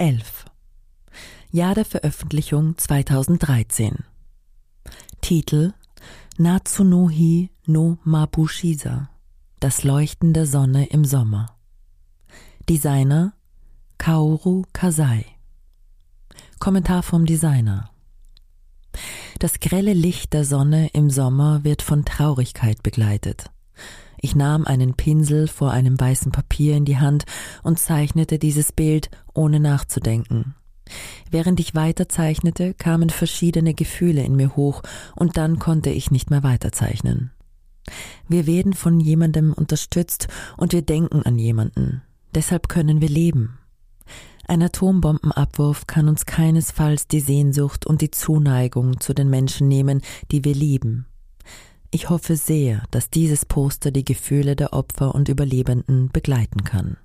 11. Jahr der Veröffentlichung 2013. Titel Natsunohi no Mabushisa Das Leuchten der Sonne im Sommer. Designer Kaoru Kasai. Kommentar vom Designer. Das grelle Licht der Sonne im Sommer wird von Traurigkeit begleitet. Ich nahm einen Pinsel vor einem weißen Papier in die Hand und zeichnete dieses Bild, ohne nachzudenken. Während ich weiterzeichnete, kamen verschiedene Gefühle in mir hoch, und dann konnte ich nicht mehr weiterzeichnen. Wir werden von jemandem unterstützt und wir denken an jemanden. Deshalb können wir leben. Ein Atombombenabwurf kann uns keinesfalls die Sehnsucht und die Zuneigung zu den Menschen nehmen, die wir lieben. Ich hoffe sehr, dass dieses Poster die Gefühle der Opfer und Überlebenden begleiten kann.